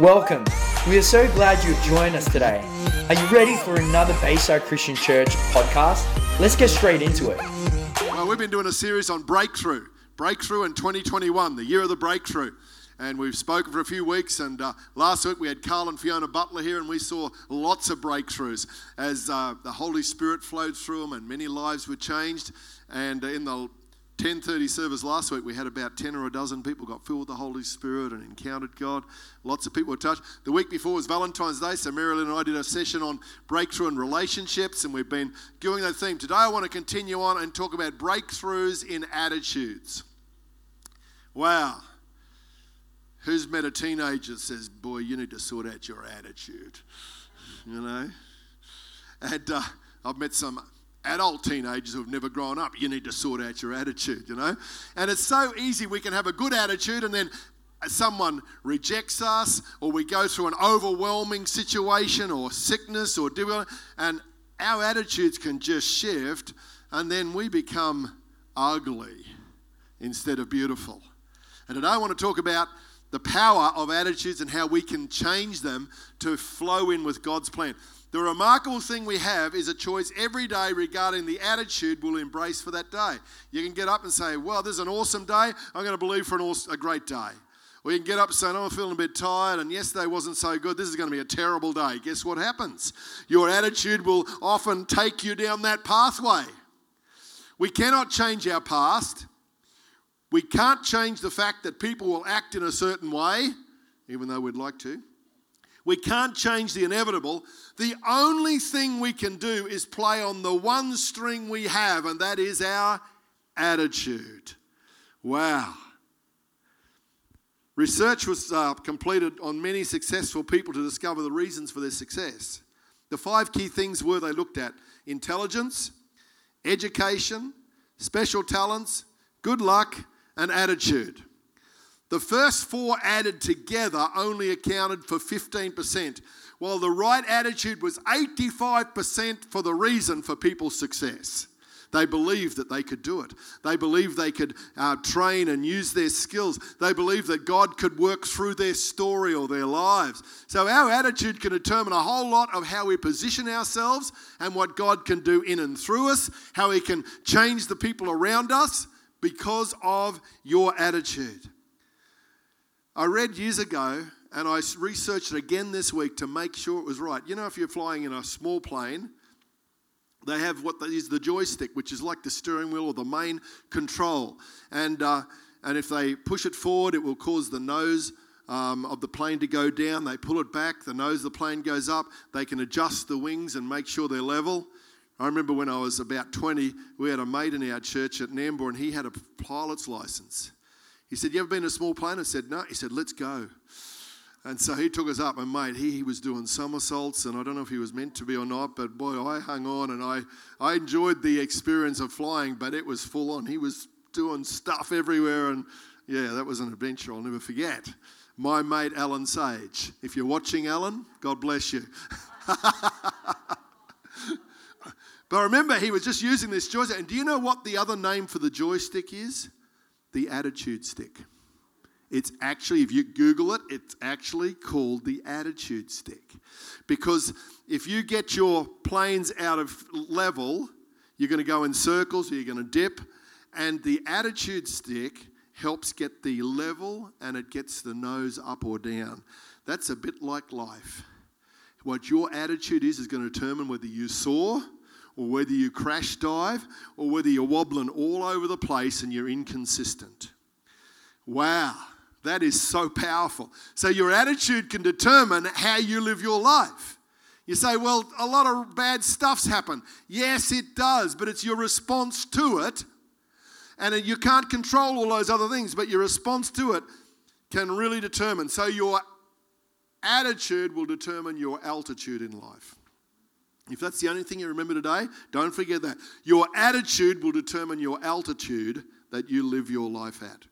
Welcome. We are so glad you've joined us today. Are you ready for another Bayside Christian Church podcast? Let's get straight into it. Well, we've been doing a series on breakthrough, breakthrough in 2021, the year of the breakthrough. And we've spoken for a few weeks. And uh, last week we had Carl and Fiona Butler here, and we saw lots of breakthroughs as uh, the Holy Spirit flowed through them, and many lives were changed. And in the 10:30 service last week, we had about 10 or a dozen people got filled with the Holy Spirit and encountered God. Lots of people were touched. The week before was Valentine's Day, so Marilyn and I did a session on breakthrough and relationships, and we've been doing that theme. Today, I want to continue on and talk about breakthroughs in attitudes. Wow. Who's met a teenager that says, Boy, you need to sort out your attitude? You know? And uh, I've met some adult teenagers who have never grown up. You need to sort out your attitude, you know? And it's so easy. We can have a good attitude and then someone rejects us or we go through an overwhelming situation or sickness or and our attitudes can just shift and then we become ugly instead of beautiful. And today I want to talk about the power of attitudes and how we can change them to flow in with God's plan. The remarkable thing we have is a choice every day regarding the attitude we'll embrace for that day. You can get up and say, Well, this is an awesome day. I'm going to believe for an awesome, a great day. Or you can get up and say, oh, I'm feeling a bit tired, and yesterday wasn't so good. This is going to be a terrible day. Guess what happens? Your attitude will often take you down that pathway. We cannot change our past. We can't change the fact that people will act in a certain way, even though we'd like to. We can't change the inevitable. The only thing we can do is play on the one string we have, and that is our attitude. Wow. Research was uh, completed on many successful people to discover the reasons for their success. The five key things were they looked at intelligence, education, special talents, good luck, and attitude. The first four added together only accounted for 15%, while the right attitude was 85% for the reason for people's success. They believed that they could do it. They believed they could uh, train and use their skills. They believed that God could work through their story or their lives. So, our attitude can determine a whole lot of how we position ourselves and what God can do in and through us, how He can change the people around us because of your attitude. I read years ago and I researched it again this week to make sure it was right. You know, if you're flying in a small plane, they have what is the joystick, which is like the steering wheel or the main control. And, uh, and if they push it forward, it will cause the nose um, of the plane to go down. They pull it back, the nose of the plane goes up. They can adjust the wings and make sure they're level. I remember when I was about 20, we had a mate in our church at Nambour, and he had a pilot's license. He said, You ever been in a small plane? I said, No. He said, Let's go. And so he took us up, and mate, he, he was doing somersaults, and I don't know if he was meant to be or not, but boy, I hung on and I, I enjoyed the experience of flying, but it was full on. He was doing stuff everywhere, and yeah, that was an adventure I'll never forget. My mate, Alan Sage. If you're watching, Alan, God bless you. but I remember, he was just using this joystick. And do you know what the other name for the joystick is? The attitude stick. It's actually, if you Google it, it's actually called the attitude stick. Because if you get your planes out of level, you're going to go in circles or you're going to dip. And the attitude stick helps get the level and it gets the nose up or down. That's a bit like life. What your attitude is is going to determine whether you soar or whether you crash dive or whether you're wobbling all over the place and you're inconsistent. Wow. That is so powerful. So, your attitude can determine how you live your life. You say, well, a lot of bad stuff's happened. Yes, it does, but it's your response to it. And you can't control all those other things, but your response to it can really determine. So, your attitude will determine your altitude in life. If that's the only thing you remember today, don't forget that. Your attitude will determine your altitude that you live your life at.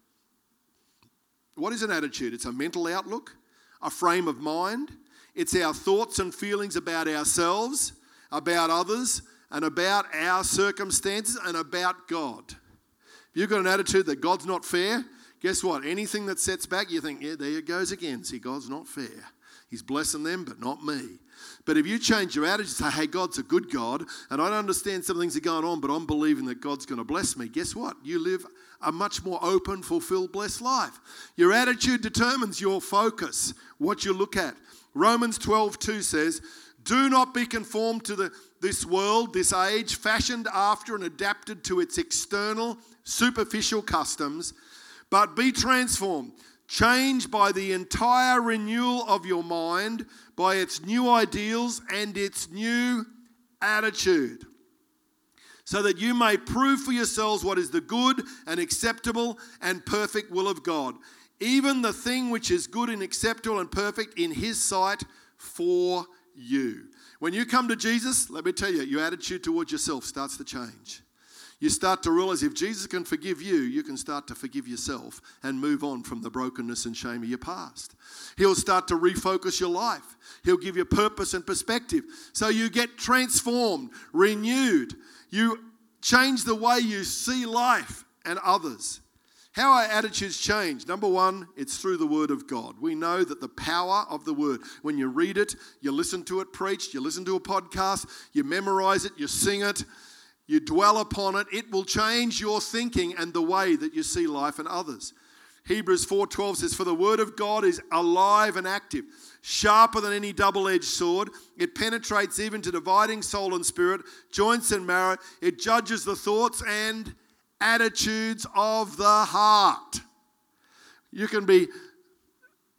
What is an attitude? It's a mental outlook, a frame of mind. It's our thoughts and feelings about ourselves, about others, and about our circumstances and about God. If you've got an attitude that God's not fair, guess what? Anything that sets back, you think, yeah, there it goes again. See, God's not fair. He's blessing them, but not me. But if you change your attitude, say, hey, God's a good God, and I don't understand some things are going on, but I'm believing that God's going to bless me, guess what? You live a much more open, fulfilled, blessed life. Your attitude determines your focus, what you look at. Romans 12, 2 says, Do not be conformed to the, this world, this age, fashioned after and adapted to its external, superficial customs, but be transformed changed by the entire renewal of your mind, by its new ideals and its new attitude, so that you may prove for yourselves what is the good and acceptable and perfect will of God, even the thing which is good and acceptable and perfect in His sight for you. When you come to Jesus, let me tell you, your attitude towards yourself starts to change you start to realize if Jesus can forgive you, you can start to forgive yourself and move on from the brokenness and shame of your past. He'll start to refocus your life, He'll give you purpose and perspective. So you get transformed, renewed. You change the way you see life and others. How our attitudes change. Number one, it's through the Word of God. We know that the power of the Word, when you read it, you listen to it preached, you listen to a podcast, you memorize it, you sing it, you dwell upon it, it will change your thinking and the way that you see life and others. Hebrews 4:12 says for the word of God is alive and active, sharper than any double-edged sword. It penetrates even to dividing soul and spirit, joints and marrow. It judges the thoughts and attitudes of the heart. You can be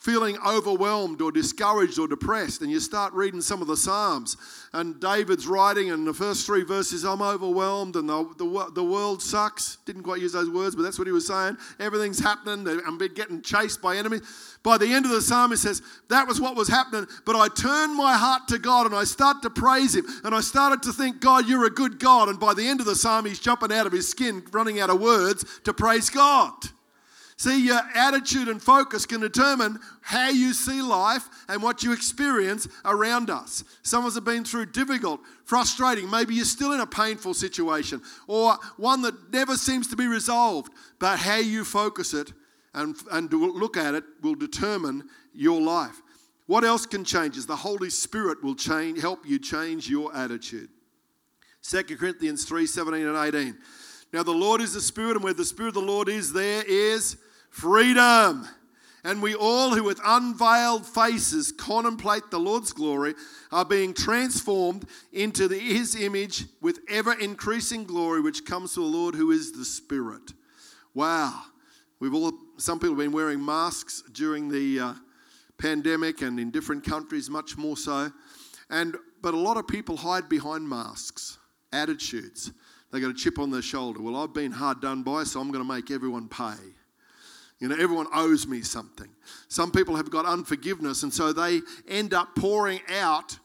feeling overwhelmed or discouraged or depressed, and you start reading some of the Psalms, and David's writing, and the first three verses, I'm overwhelmed, and the, the, the world sucks. Didn't quite use those words, but that's what he was saying. Everything's happening, I'm getting chased by enemies. By the end of the psalm, he says, That was what was happening, but I turned my heart to God and I start to praise Him, and I started to think, God, you're a good God. And by the end of the psalm, he's jumping out of his skin, running out of words to praise God. See, your attitude and focus can determine how you see life and what you experience around us. Some of us have been through difficult, frustrating, maybe you're still in a painful situation or one that never seems to be resolved. But how you focus it and, and look at it will determine your life. What else can change is the Holy Spirit will change, help you change your attitude. 2 Corinthians 3 17 and 18. Now, the Lord is the Spirit, and where the Spirit of the Lord is, there is freedom. And we all who with unveiled faces contemplate the Lord's glory are being transformed into the, his image with ever increasing glory, which comes to the Lord who is the Spirit. Wow. We've all, some people have been wearing masks during the uh, pandemic and in different countries, much more so. And, but a lot of people hide behind masks, attitudes. They got a chip on their shoulder. Well, I've been hard done by, so I'm going to make everyone pay. You know, everyone owes me something. Some people have got unforgiveness, and so they end up pouring out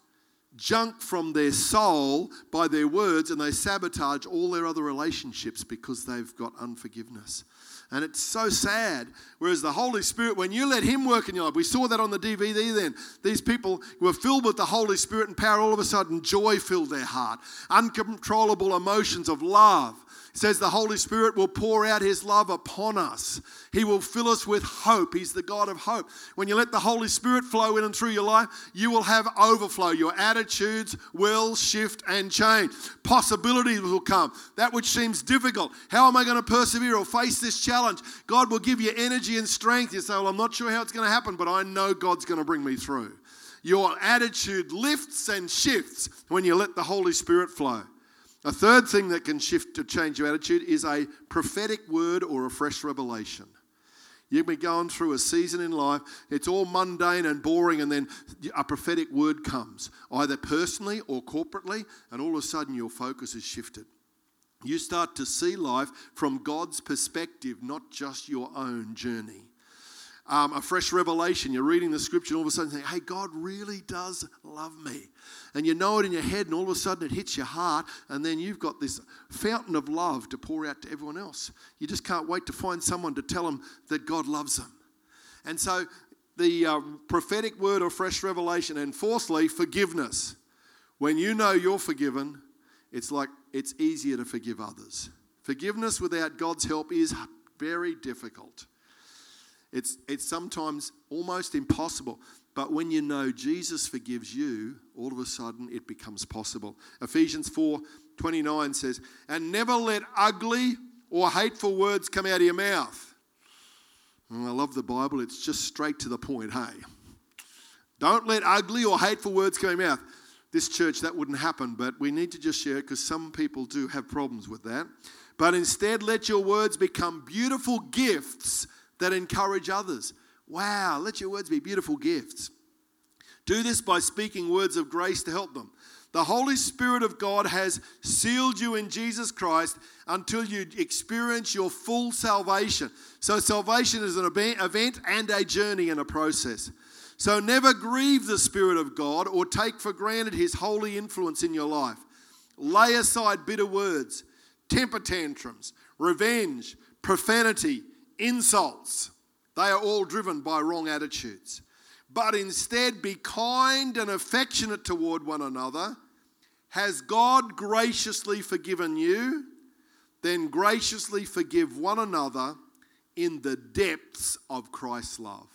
junk from their soul by their words, and they sabotage all their other relationships because they've got unforgiveness. And it's so sad. Whereas the Holy Spirit, when you let Him work in your life, we saw that on the DVD then. These people were filled with the Holy Spirit and power, all of a sudden, joy filled their heart, uncontrollable emotions of love says the Holy Spirit will pour out His love upon us. He will fill us with hope. He's the God of hope. When you let the Holy Spirit flow in and through your life, you will have overflow. Your attitudes will shift and change. Possibilities will come. That which seems difficult. How am I going to persevere or face this challenge? God will give you energy and strength. You say, Well, I'm not sure how it's going to happen, but I know God's going to bring me through. Your attitude lifts and shifts when you let the Holy Spirit flow. A third thing that can shift to change your attitude is a prophetic word or a fresh revelation. You've been going through a season in life, it's all mundane and boring, and then a prophetic word comes, either personally or corporately, and all of a sudden your focus is shifted. You start to see life from God's perspective, not just your own journey um, a fresh revelation. You're reading the scripture, and all of a sudden, think, hey, God really does love me. And you know it in your head, and all of a sudden it hits your heart, and then you've got this fountain of love to pour out to everyone else. You just can't wait to find someone to tell them that God loves them. And so, the uh, prophetic word of fresh revelation. And fourthly, forgiveness. When you know you're forgiven, it's like it's easier to forgive others. Forgiveness without God's help is very difficult. It's, it's sometimes almost impossible. But when you know Jesus forgives you, all of a sudden it becomes possible. Ephesians 4 29 says, And never let ugly or hateful words come out of your mouth. I love the Bible, it's just straight to the point, hey. Don't let ugly or hateful words come out of your mouth. This church, that wouldn't happen, but we need to just share it because some people do have problems with that. But instead, let your words become beautiful gifts that encourage others. Wow, let your words be beautiful gifts. Do this by speaking words of grace to help them. The Holy Spirit of God has sealed you in Jesus Christ until you experience your full salvation. So, salvation is an event and a journey and a process. So, never grieve the Spirit of God or take for granted His holy influence in your life. Lay aside bitter words, temper tantrums, revenge, profanity, insults. They are all driven by wrong attitudes. But instead, be kind and affectionate toward one another. Has God graciously forgiven you? Then graciously forgive one another in the depths of Christ's love.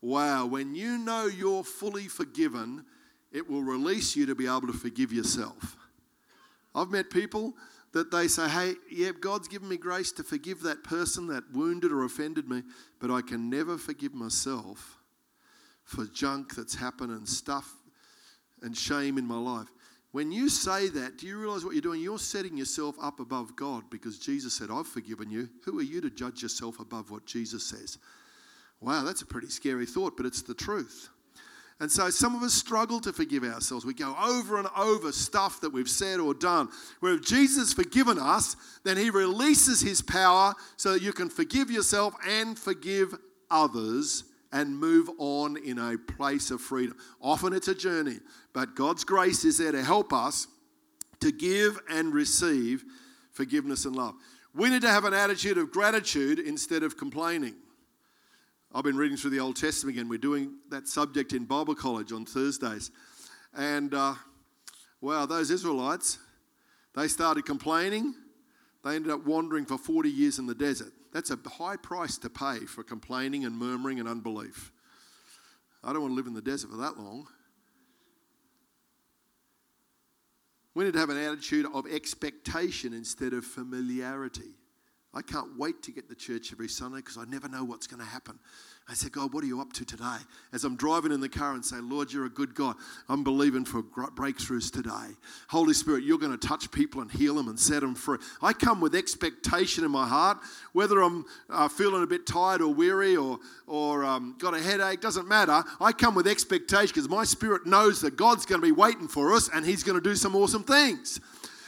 Wow, when you know you're fully forgiven, it will release you to be able to forgive yourself. I've met people that they say, hey, yeah, God's given me grace to forgive that person that wounded or offended me, but I can never forgive myself for junk that's happened and stuff and shame in my life. When you say that, do you realize what you're doing? You're setting yourself up above God because Jesus said, I've forgiven you. Who are you to judge yourself above what Jesus says? Wow, that's a pretty scary thought, but it's the truth. And so some of us struggle to forgive ourselves. We go over and over stuff that we've said or done. Where if Jesus has forgiven us, then he releases his power so that you can forgive yourself and forgive others and move on in a place of freedom. Often it's a journey, but God's grace is there to help us to give and receive forgiveness and love. We need to have an attitude of gratitude instead of complaining. I've been reading through the Old Testament again. We're doing that subject in Bible college on Thursdays. And uh, wow, those Israelites, they started complaining. They ended up wandering for 40 years in the desert. That's a high price to pay for complaining and murmuring and unbelief. I don't want to live in the desert for that long. We need to have an attitude of expectation instead of familiarity. I can't wait to get to church every Sunday because I never know what's going to happen. I said, God, what are you up to today? As I'm driving in the car and say, Lord, you're a good God. I'm believing for breakthroughs today. Holy Spirit, you're going to touch people and heal them and set them free. I come with expectation in my heart, whether I'm uh, feeling a bit tired or weary or, or um, got a headache, doesn't matter. I come with expectation because my spirit knows that God's going to be waiting for us and He's going to do some awesome things.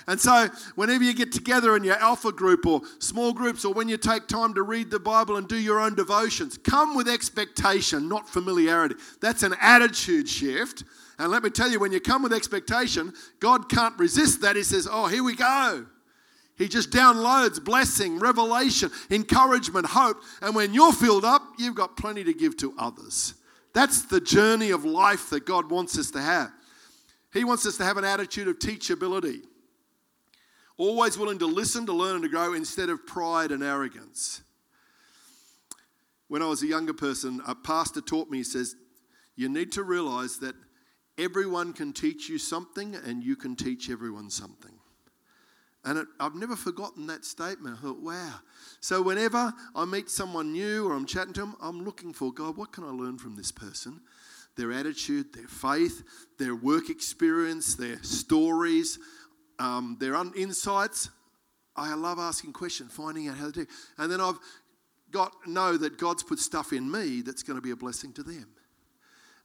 And so, whenever you get together in your alpha group or small groups, or when you take time to read the Bible and do your own devotions, come with expectation, not familiarity. That's an attitude shift. And let me tell you, when you come with expectation, God can't resist that. He says, Oh, here we go. He just downloads blessing, revelation, encouragement, hope. And when you're filled up, you've got plenty to give to others. That's the journey of life that God wants us to have. He wants us to have an attitude of teachability always willing to listen, to learn, and to grow instead of pride and arrogance. When I was a younger person, a pastor taught me, he says, You need to realize that everyone can teach you something and you can teach everyone something. And it, I've never forgotten that statement. I thought, wow. So whenever I meet someone new or I'm chatting to them, I'm looking for God, what can I learn from this person? Their attitude, their faith, their work experience, their stories, um, their un- insights. I love asking questions, finding out how to do. And then I've got know that God's put stuff in me that's going to be a blessing to them.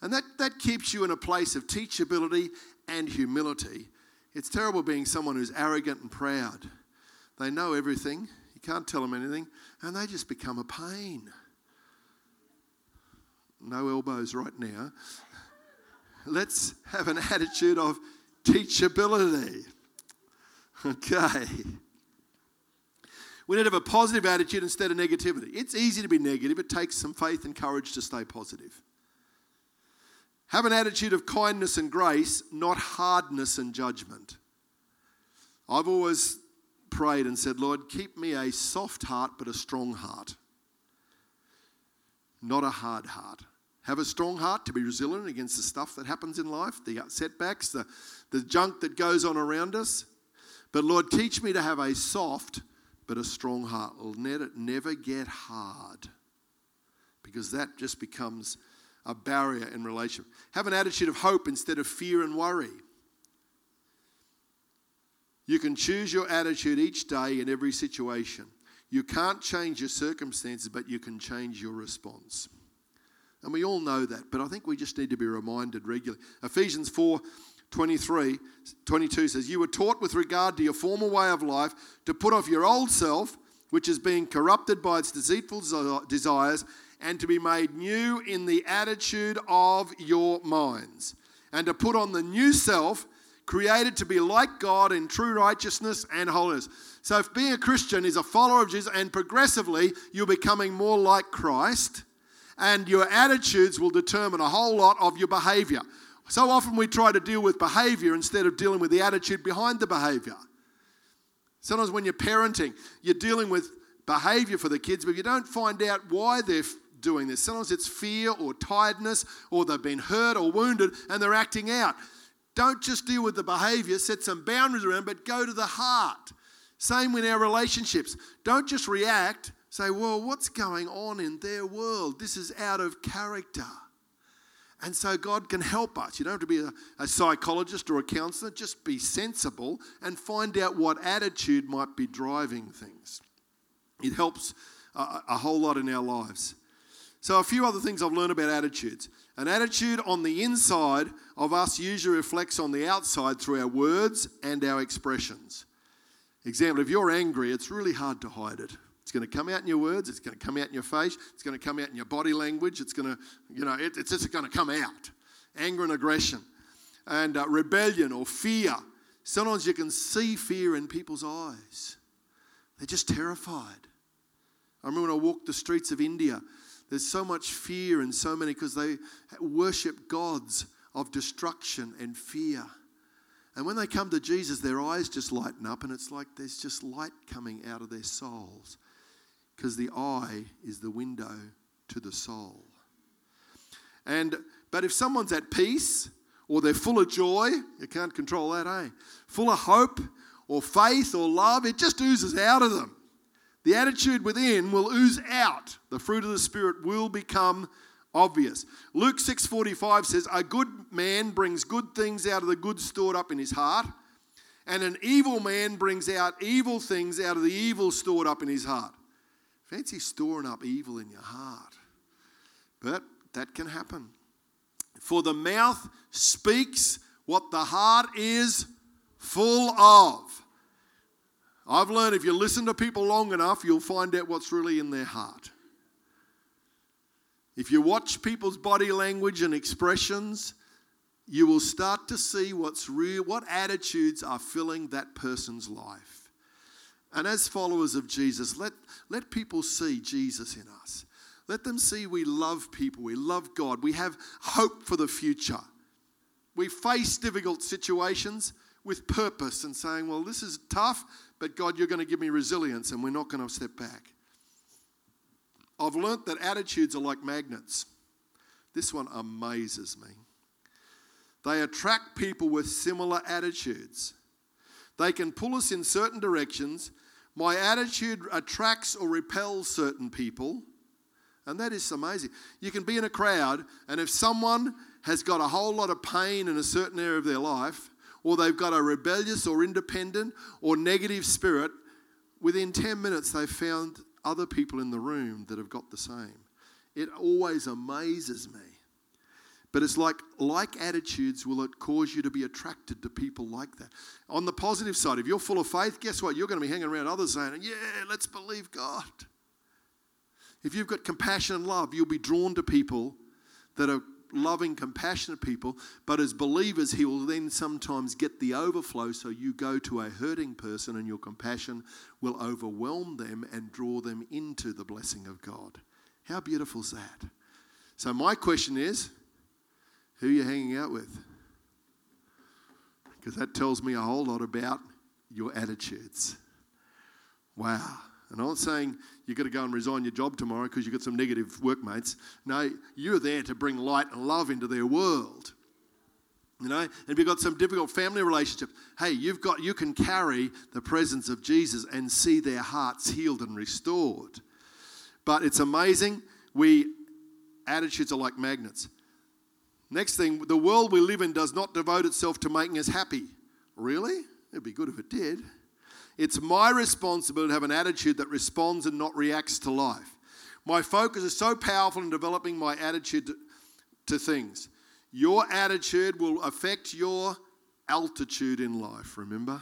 And that, that keeps you in a place of teachability and humility. It's terrible being someone who's arrogant and proud. They know everything, you can't tell them anything, and they just become a pain. No elbows right now. Let's have an attitude of teachability. Okay. We need to have a positive attitude instead of negativity. It's easy to be negative, it takes some faith and courage to stay positive. Have an attitude of kindness and grace, not hardness and judgment. I've always prayed and said, Lord, keep me a soft heart but a strong heart. not a hard heart. Have a strong heart to be resilient against the stuff that happens in life, the setbacks, the, the junk that goes on around us. But Lord, teach me to have a soft but a strong heart. Let it never get hard because that just becomes a barrier in relationship. Have an attitude of hope instead of fear and worry. You can choose your attitude each day in every situation. You can't change your circumstances, but you can change your response. And we all know that, but I think we just need to be reminded regularly. Ephesians 4 23, 22 says, You were taught with regard to your former way of life to put off your old self, which is being corrupted by its deceitful desires, and to be made new in the attitude of your minds, and to put on the new self, created to be like God in true righteousness and holiness. So, if being a Christian is a follower of Jesus, and progressively you're becoming more like Christ, and your attitudes will determine a whole lot of your behavior. So often we try to deal with behavior instead of dealing with the attitude behind the behavior. Sometimes when you're parenting, you're dealing with behavior for the kids, but you don't find out why they're doing this. Sometimes it's fear or tiredness, or they've been hurt or wounded and they're acting out. Don't just deal with the behavior, set some boundaries around, but go to the heart. Same with our relationships. Don't just react, say, well, what's going on in their world? This is out of character. And so God can help us. You don't have to be a, a, psychologist or a counselor, just be sensible and find out what attitude might be driving things. It helps a, a whole lot in our lives. So, a few other things I've learned about attitudes. An attitude on the inside of us usually reflects on the outside through our words and our expressions. Example, if you're angry, it's really hard to hide it. It's going to come out in your words. It's going to come out in your face. It's going to come out in your body language. It's going to, you know, it, it's just going to come out. Anger and aggression, and uh, rebellion or fear. Sometimes you can see fear in people's eyes. They're just terrified. I remember when I walked the streets of India. There's so much fear and so many because they worship gods of destruction and fear. And when they come to Jesus, their eyes just lighten up, and it's like there's just light coming out of their souls because the eye is the window to the soul. And but if someone's at peace or they're full of joy, you can't control that, eh? Full of hope or faith or love, it just oozes out of them. The attitude within will ooze out. The fruit of the spirit will become obvious. Luke 6:45 says, "A good man brings good things out of the good stored up in his heart, and an evil man brings out evil things out of the evil stored up in his heart." Fancy storing up evil in your heart. But that can happen. For the mouth speaks what the heart is full of. I've learned if you listen to people long enough, you'll find out what's really in their heart. If you watch people's body language and expressions, you will start to see what's real, what attitudes are filling that person's life. And as followers of Jesus, let, let people see Jesus in us. Let them see we love people, we love God, we have hope for the future. We face difficult situations with purpose and saying, Well, this is tough, but God, you're going to give me resilience and we're not going to step back. I've learnt that attitudes are like magnets. This one amazes me. They attract people with similar attitudes. They can pull us in certain directions my attitude attracts or repels certain people. And that is amazing. You can be in a crowd, and if someone has got a whole lot of pain in a certain area of their life, or they've got a rebellious or independent or negative spirit, within 10 minutes they've found other people in the room that have got the same. It always amazes me. But it's like like attitudes will it cause you to be attracted to people like that. On the positive side, if you're full of faith, guess what? You're going to be hanging around others saying, "Yeah, let's believe God." If you've got compassion and love, you'll be drawn to people that are loving, compassionate people. But as believers, He will then sometimes get the overflow. So you go to a hurting person, and your compassion will overwhelm them and draw them into the blessing of God. How beautiful is that? So, my question is who you're hanging out with. Because that tells me a whole lot about your attitudes. Wow. And I'm not saying you've got to go and resign your job tomorrow because you've got some negative workmates. No, you're there to bring light and love into their world. You know, and if you've got some difficult family relationship, hey, you've got you can carry the presence of Jesus and see their hearts healed and restored. But it's amazing. We attitudes are like magnets. Next thing, the world we live in does not devote itself to making us happy. Really? It'd be good if it did. It's my responsibility to have an attitude that responds and not reacts to life. My focus is so powerful in developing my attitude to, to things. Your attitude will affect your altitude in life, remember?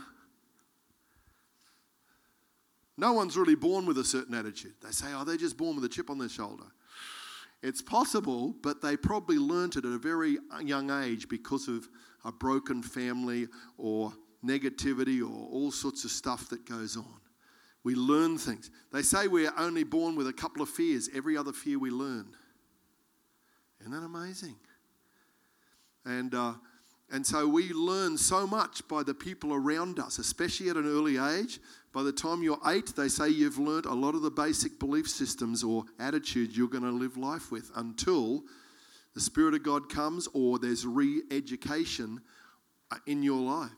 No one's really born with a certain attitude. They say, oh, they're just born with a chip on their shoulder. It's possible, but they probably learnt it at a very young age because of a broken family or negativity or all sorts of stuff that goes on. We learn things. They say we're only born with a couple of fears. Every other fear we learn. Isn't that amazing? And, uh, and so we learn so much by the people around us, especially at an early age. By the time you're eight, they say you've learned a lot of the basic belief systems or attitudes you're going to live life with until the Spirit of God comes or there's re education uh, in your life.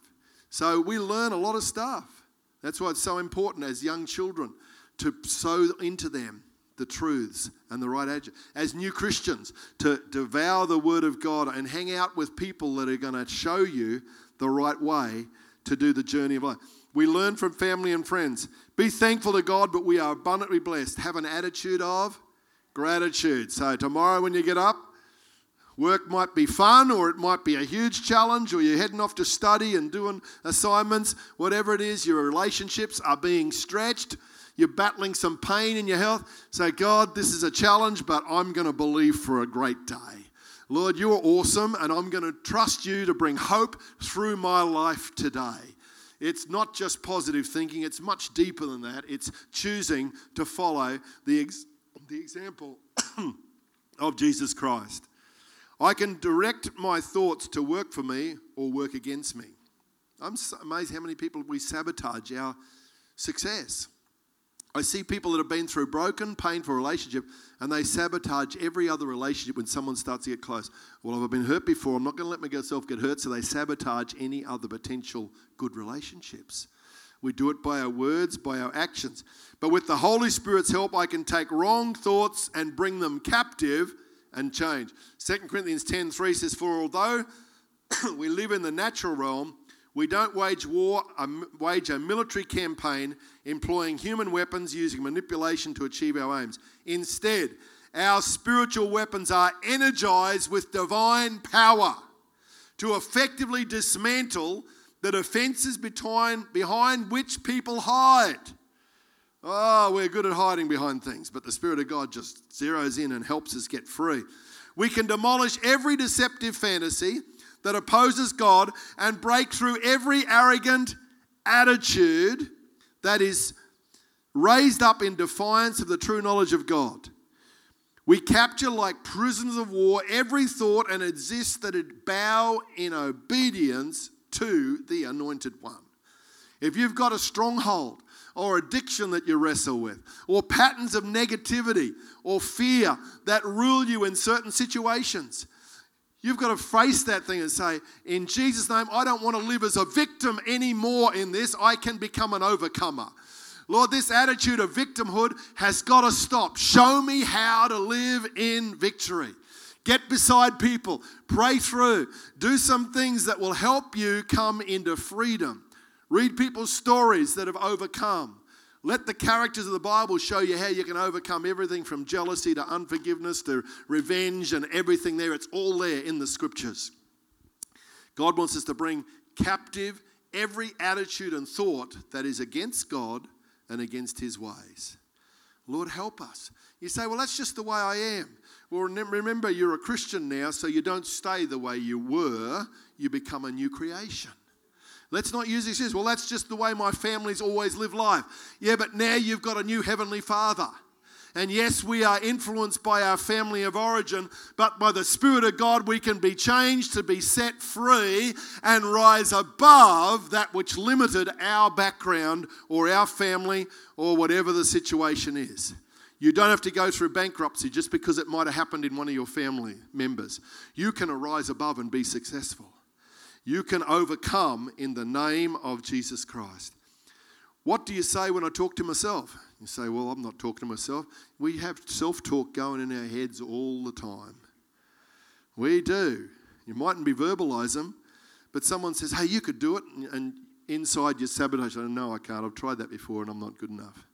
So we learn a lot of stuff. That's why it's so important as young children to sow into them the truths and the right attitude. As new Christians, to devour the Word of God and hang out with people that are going to show you the right way to do the journey of life. We learn from family and friends. Be thankful to God, but we are abundantly blessed. Have an attitude of gratitude. So, tomorrow when you get up, work might be fun or it might be a huge challenge, or you're heading off to study and doing assignments, whatever it is, your relationships are being stretched you're battling some pain in your health, say, God, this is a challenge, but I'm going to believe for a great day. Lord, you're awesome, and I'm going to trust you to bring hope through my life today. It's not just positive thinking, it's much deeper than that. It's choosing to follow the, ex- the example of Jesus Christ. I can direct my thoughts to work for me or work against me. I'm amazed how many people we sabotage our success. I see people that have been through broken, painful relationship and they sabotage every other relationship when someone starts to get close. Well, I've been hurt before. I'm not going to let myself get hurt, so they sabotage any other potential good relationships. We do it by our words, by our actions. But with the Holy Spirit's help, I can take wrong thoughts and bring them captive and change. 2 Corinthians 10:3 says, For although we live in the natural realm, we don't wage war, um, wage a military campaign employing human weapons using manipulation to achieve our aims. Instead, our spiritual weapons are energized with divine power to effectively dismantle the defenses behind which people hide. Oh, we're good at hiding behind things, but the Spirit of God just zeroes in and helps us get free. We can demolish every deceptive fantasy that opposes God and break through every arrogant attitude that is raised up in defiance of the true knowledge of God. We capture like prisoners of war every thought and insist that it bow in obedience to the anointed one. If you've got a stronghold or addiction that you wrestle with, or patterns of negativity or fear that rule you in certain situations, You've got to face that thing and say, In Jesus' name, I don't want to live as a victim anymore in this. I can become an overcomer. Lord, this attitude of victimhood has got to stop. Show me how to live in victory. Get beside people, pray through, do some things that will help you come into freedom. Read people's stories that have overcome. Let the characters of the Bible show you how you can overcome everything from jealousy to unforgiveness to revenge and everything there. It's all there in the scriptures. God wants us to bring captive every attitude and thought that is against God and against his ways. Lord, help us. You say, well, that's just the way I am. Well, remember, you're a Christian now, so you don't stay the way you were, you become a new creation. Let's not use as, well, that's just the way my family's always lived life. Yeah, but now you've got a new Heavenly Father. And yes, we are influenced by our family of origin, but by the Spirit of God, we can be changed to be set free and rise above that which limited our background or our family or whatever the situation is. You don't have to go through bankruptcy just because it might have happened in one of your family members. You can arise above and be successful. You can overcome in the name of Jesus Christ. What do you say when I talk to myself? You say, Well, I'm not talking to myself. We have self talk going in our heads all the time. We do. You mightn't be verbalize them, but someone says, Hey, you could do it. And inside you sabotage. No, I can't. I've tried that before and I'm not good enough.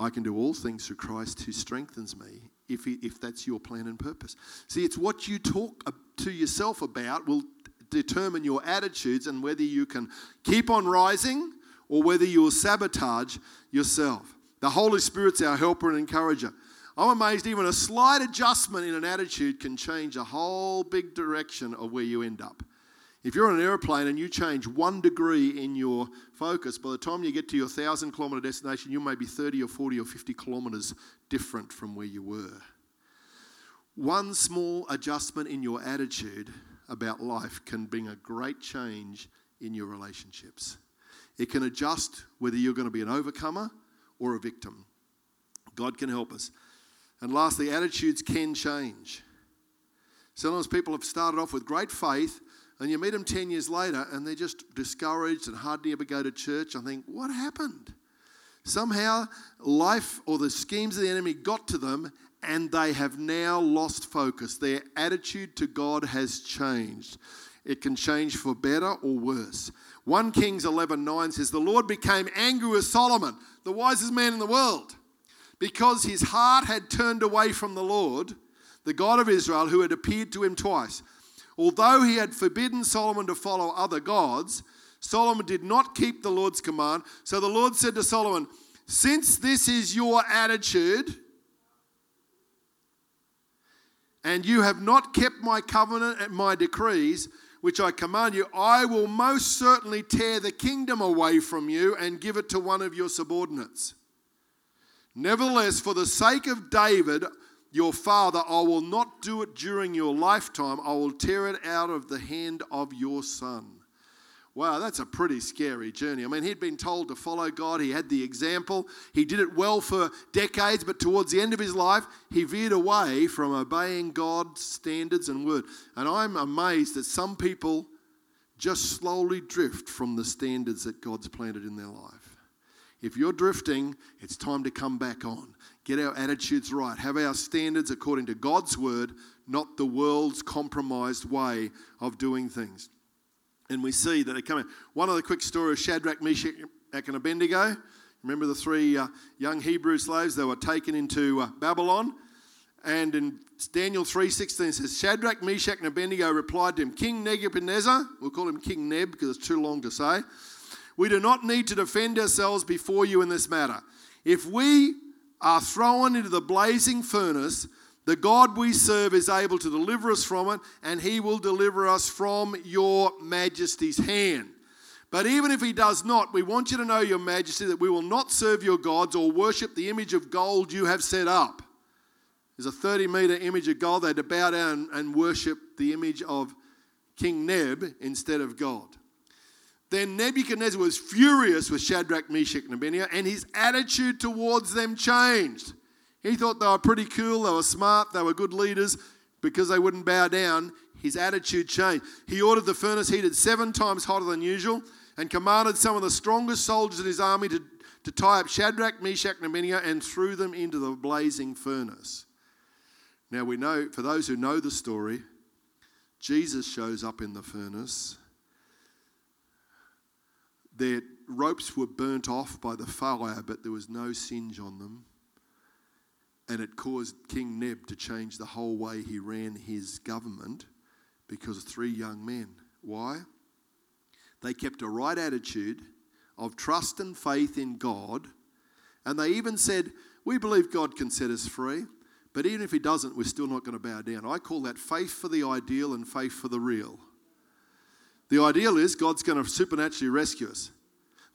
I can do all things through Christ who strengthens me, if, he, if that's your plan and purpose. See, it's what you talk to yourself about will determine your attitudes and whether you can keep on rising or whether you will sabotage yourself. The Holy Spirit's our helper and encourager. I'm amazed even a slight adjustment in an attitude can change a whole big direction of where you end up. If you're on an aeroplane and you change one degree in your focus, by the time you get to your thousand kilometre destination, you may be 30 or 40 or 50 kilometres different from where you were. One small adjustment in your attitude about life can bring a great change in your relationships. It can adjust whether you're going to be an overcomer or a victim. God can help us. And lastly, attitudes can change. Sometimes people have started off with great faith and you meet them 10 years later and they're just discouraged and hardly ever go to church. I think, what happened? Somehow, life or the schemes of the enemy got to them and they have now lost focus. Their attitude to God has changed. It can change for better or worse. 1 Kings 11 9 says, The Lord became angry with Solomon, the wisest man in the world, because his heart had turned away from the Lord, the God of Israel, who had appeared to him twice. Although he had forbidden Solomon to follow other gods, Solomon did not keep the Lord's command. So the Lord said to Solomon, Since this is your attitude, and you have not kept my covenant and my decrees, which I command you, I will most certainly tear the kingdom away from you and give it to one of your subordinates. Nevertheless, for the sake of David, your father, I will not do it during your lifetime. I will tear it out of the hand of your son. Wow, that's a pretty scary journey. I mean, he'd been told to follow God, he had the example, he did it well for decades, but towards the end of his life, he veered away from obeying God's standards and word. And I'm amazed that some people just slowly drift from the standards that God's planted in their life. If you're drifting, it's time to come back on. Get our attitudes right. Have our standards according to God's word, not the world's compromised way of doing things. And we see that they come in. One of the quick story of Shadrach, Meshach, and Abednego. Remember the three uh, young Hebrew slaves? They were taken into uh, Babylon. And in Daniel 3.16 says, Shadrach, Meshach, and Abednego replied to him, King Nebuchadnezzar, we'll call him King Neb because it's too long to say, we do not need to defend ourselves before you in this matter. If we are thrown into the blazing furnace, the God we serve is able to deliver us from it, and he will deliver us from your majesty's hand. But even if he does not, we want you to know, your majesty, that we will not serve your gods or worship the image of gold you have set up. There's a 30 meter image of gold. They had to bow down and worship the image of King Neb instead of God. Then Nebuchadnezzar was furious with Shadrach, Meshach, and Abednego, and his attitude towards them changed. He thought they were pretty cool, they were smart, they were good leaders because they wouldn't bow down. His attitude changed. He ordered the furnace heated seven times hotter than usual and commanded some of the strongest soldiers in his army to, to tie up Shadrach, Meshach, and Abednego and threw them into the blazing furnace. Now we know, for those who know the story, Jesus shows up in the furnace their ropes were burnt off by the fire, but there was no singe on them. And it caused King Neb to change the whole way he ran his government because of three young men. Why? They kept a right attitude of trust and faith in God. And they even said, We believe God can set us free, but even if He doesn't, we're still not going to bow down. I call that faith for the ideal and faith for the real. The ideal is God's going to supernaturally rescue us.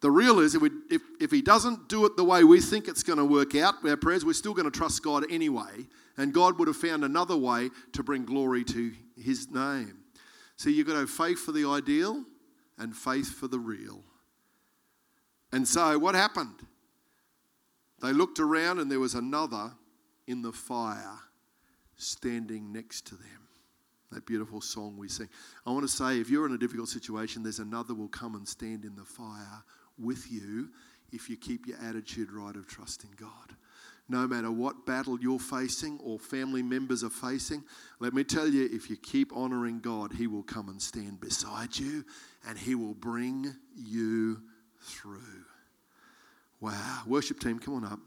The real is if, we, if, if he doesn't do it the way we think it's going to work out, our prayers, we're still going to trust God anyway. And God would have found another way to bring glory to his name. So you've got to have faith for the ideal and faith for the real. And so what happened? They looked around and there was another in the fire standing next to them. That beautiful song we sing. I want to say if you're in a difficult situation, there's another will come and stand in the fire with you if you keep your attitude right of trust in God. No matter what battle you're facing or family members are facing, let me tell you, if you keep honoring God, He will come and stand beside you and He will bring you through. Wow. Worship team, come on up.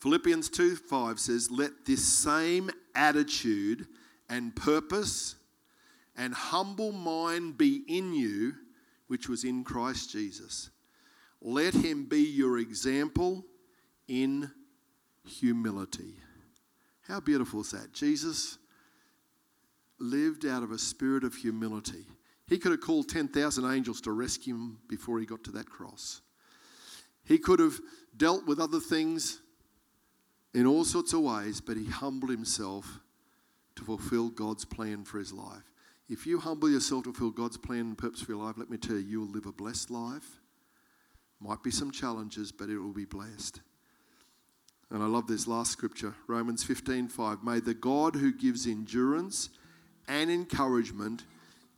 Philippians 2 5 says, Let this same attitude and purpose and humble mind be in you which was in Christ Jesus. Let him be your example in humility. How beautiful is that? Jesus lived out of a spirit of humility. He could have called 10,000 angels to rescue him before he got to that cross. He could have dealt with other things in all sorts of ways, but he humbled himself to fulfill God's plan for his life. If you humble yourself to fulfill God's plan and purpose for your life, let me tell you, you will live a blessed life. Might be some challenges, but it will be blessed. And I love this last scripture, Romans 15:5. May the God who gives endurance and encouragement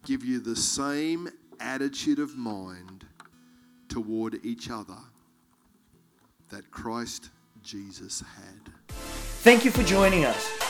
give you the same attitude of mind toward each other that Christ Jesus had. Thank you for joining us.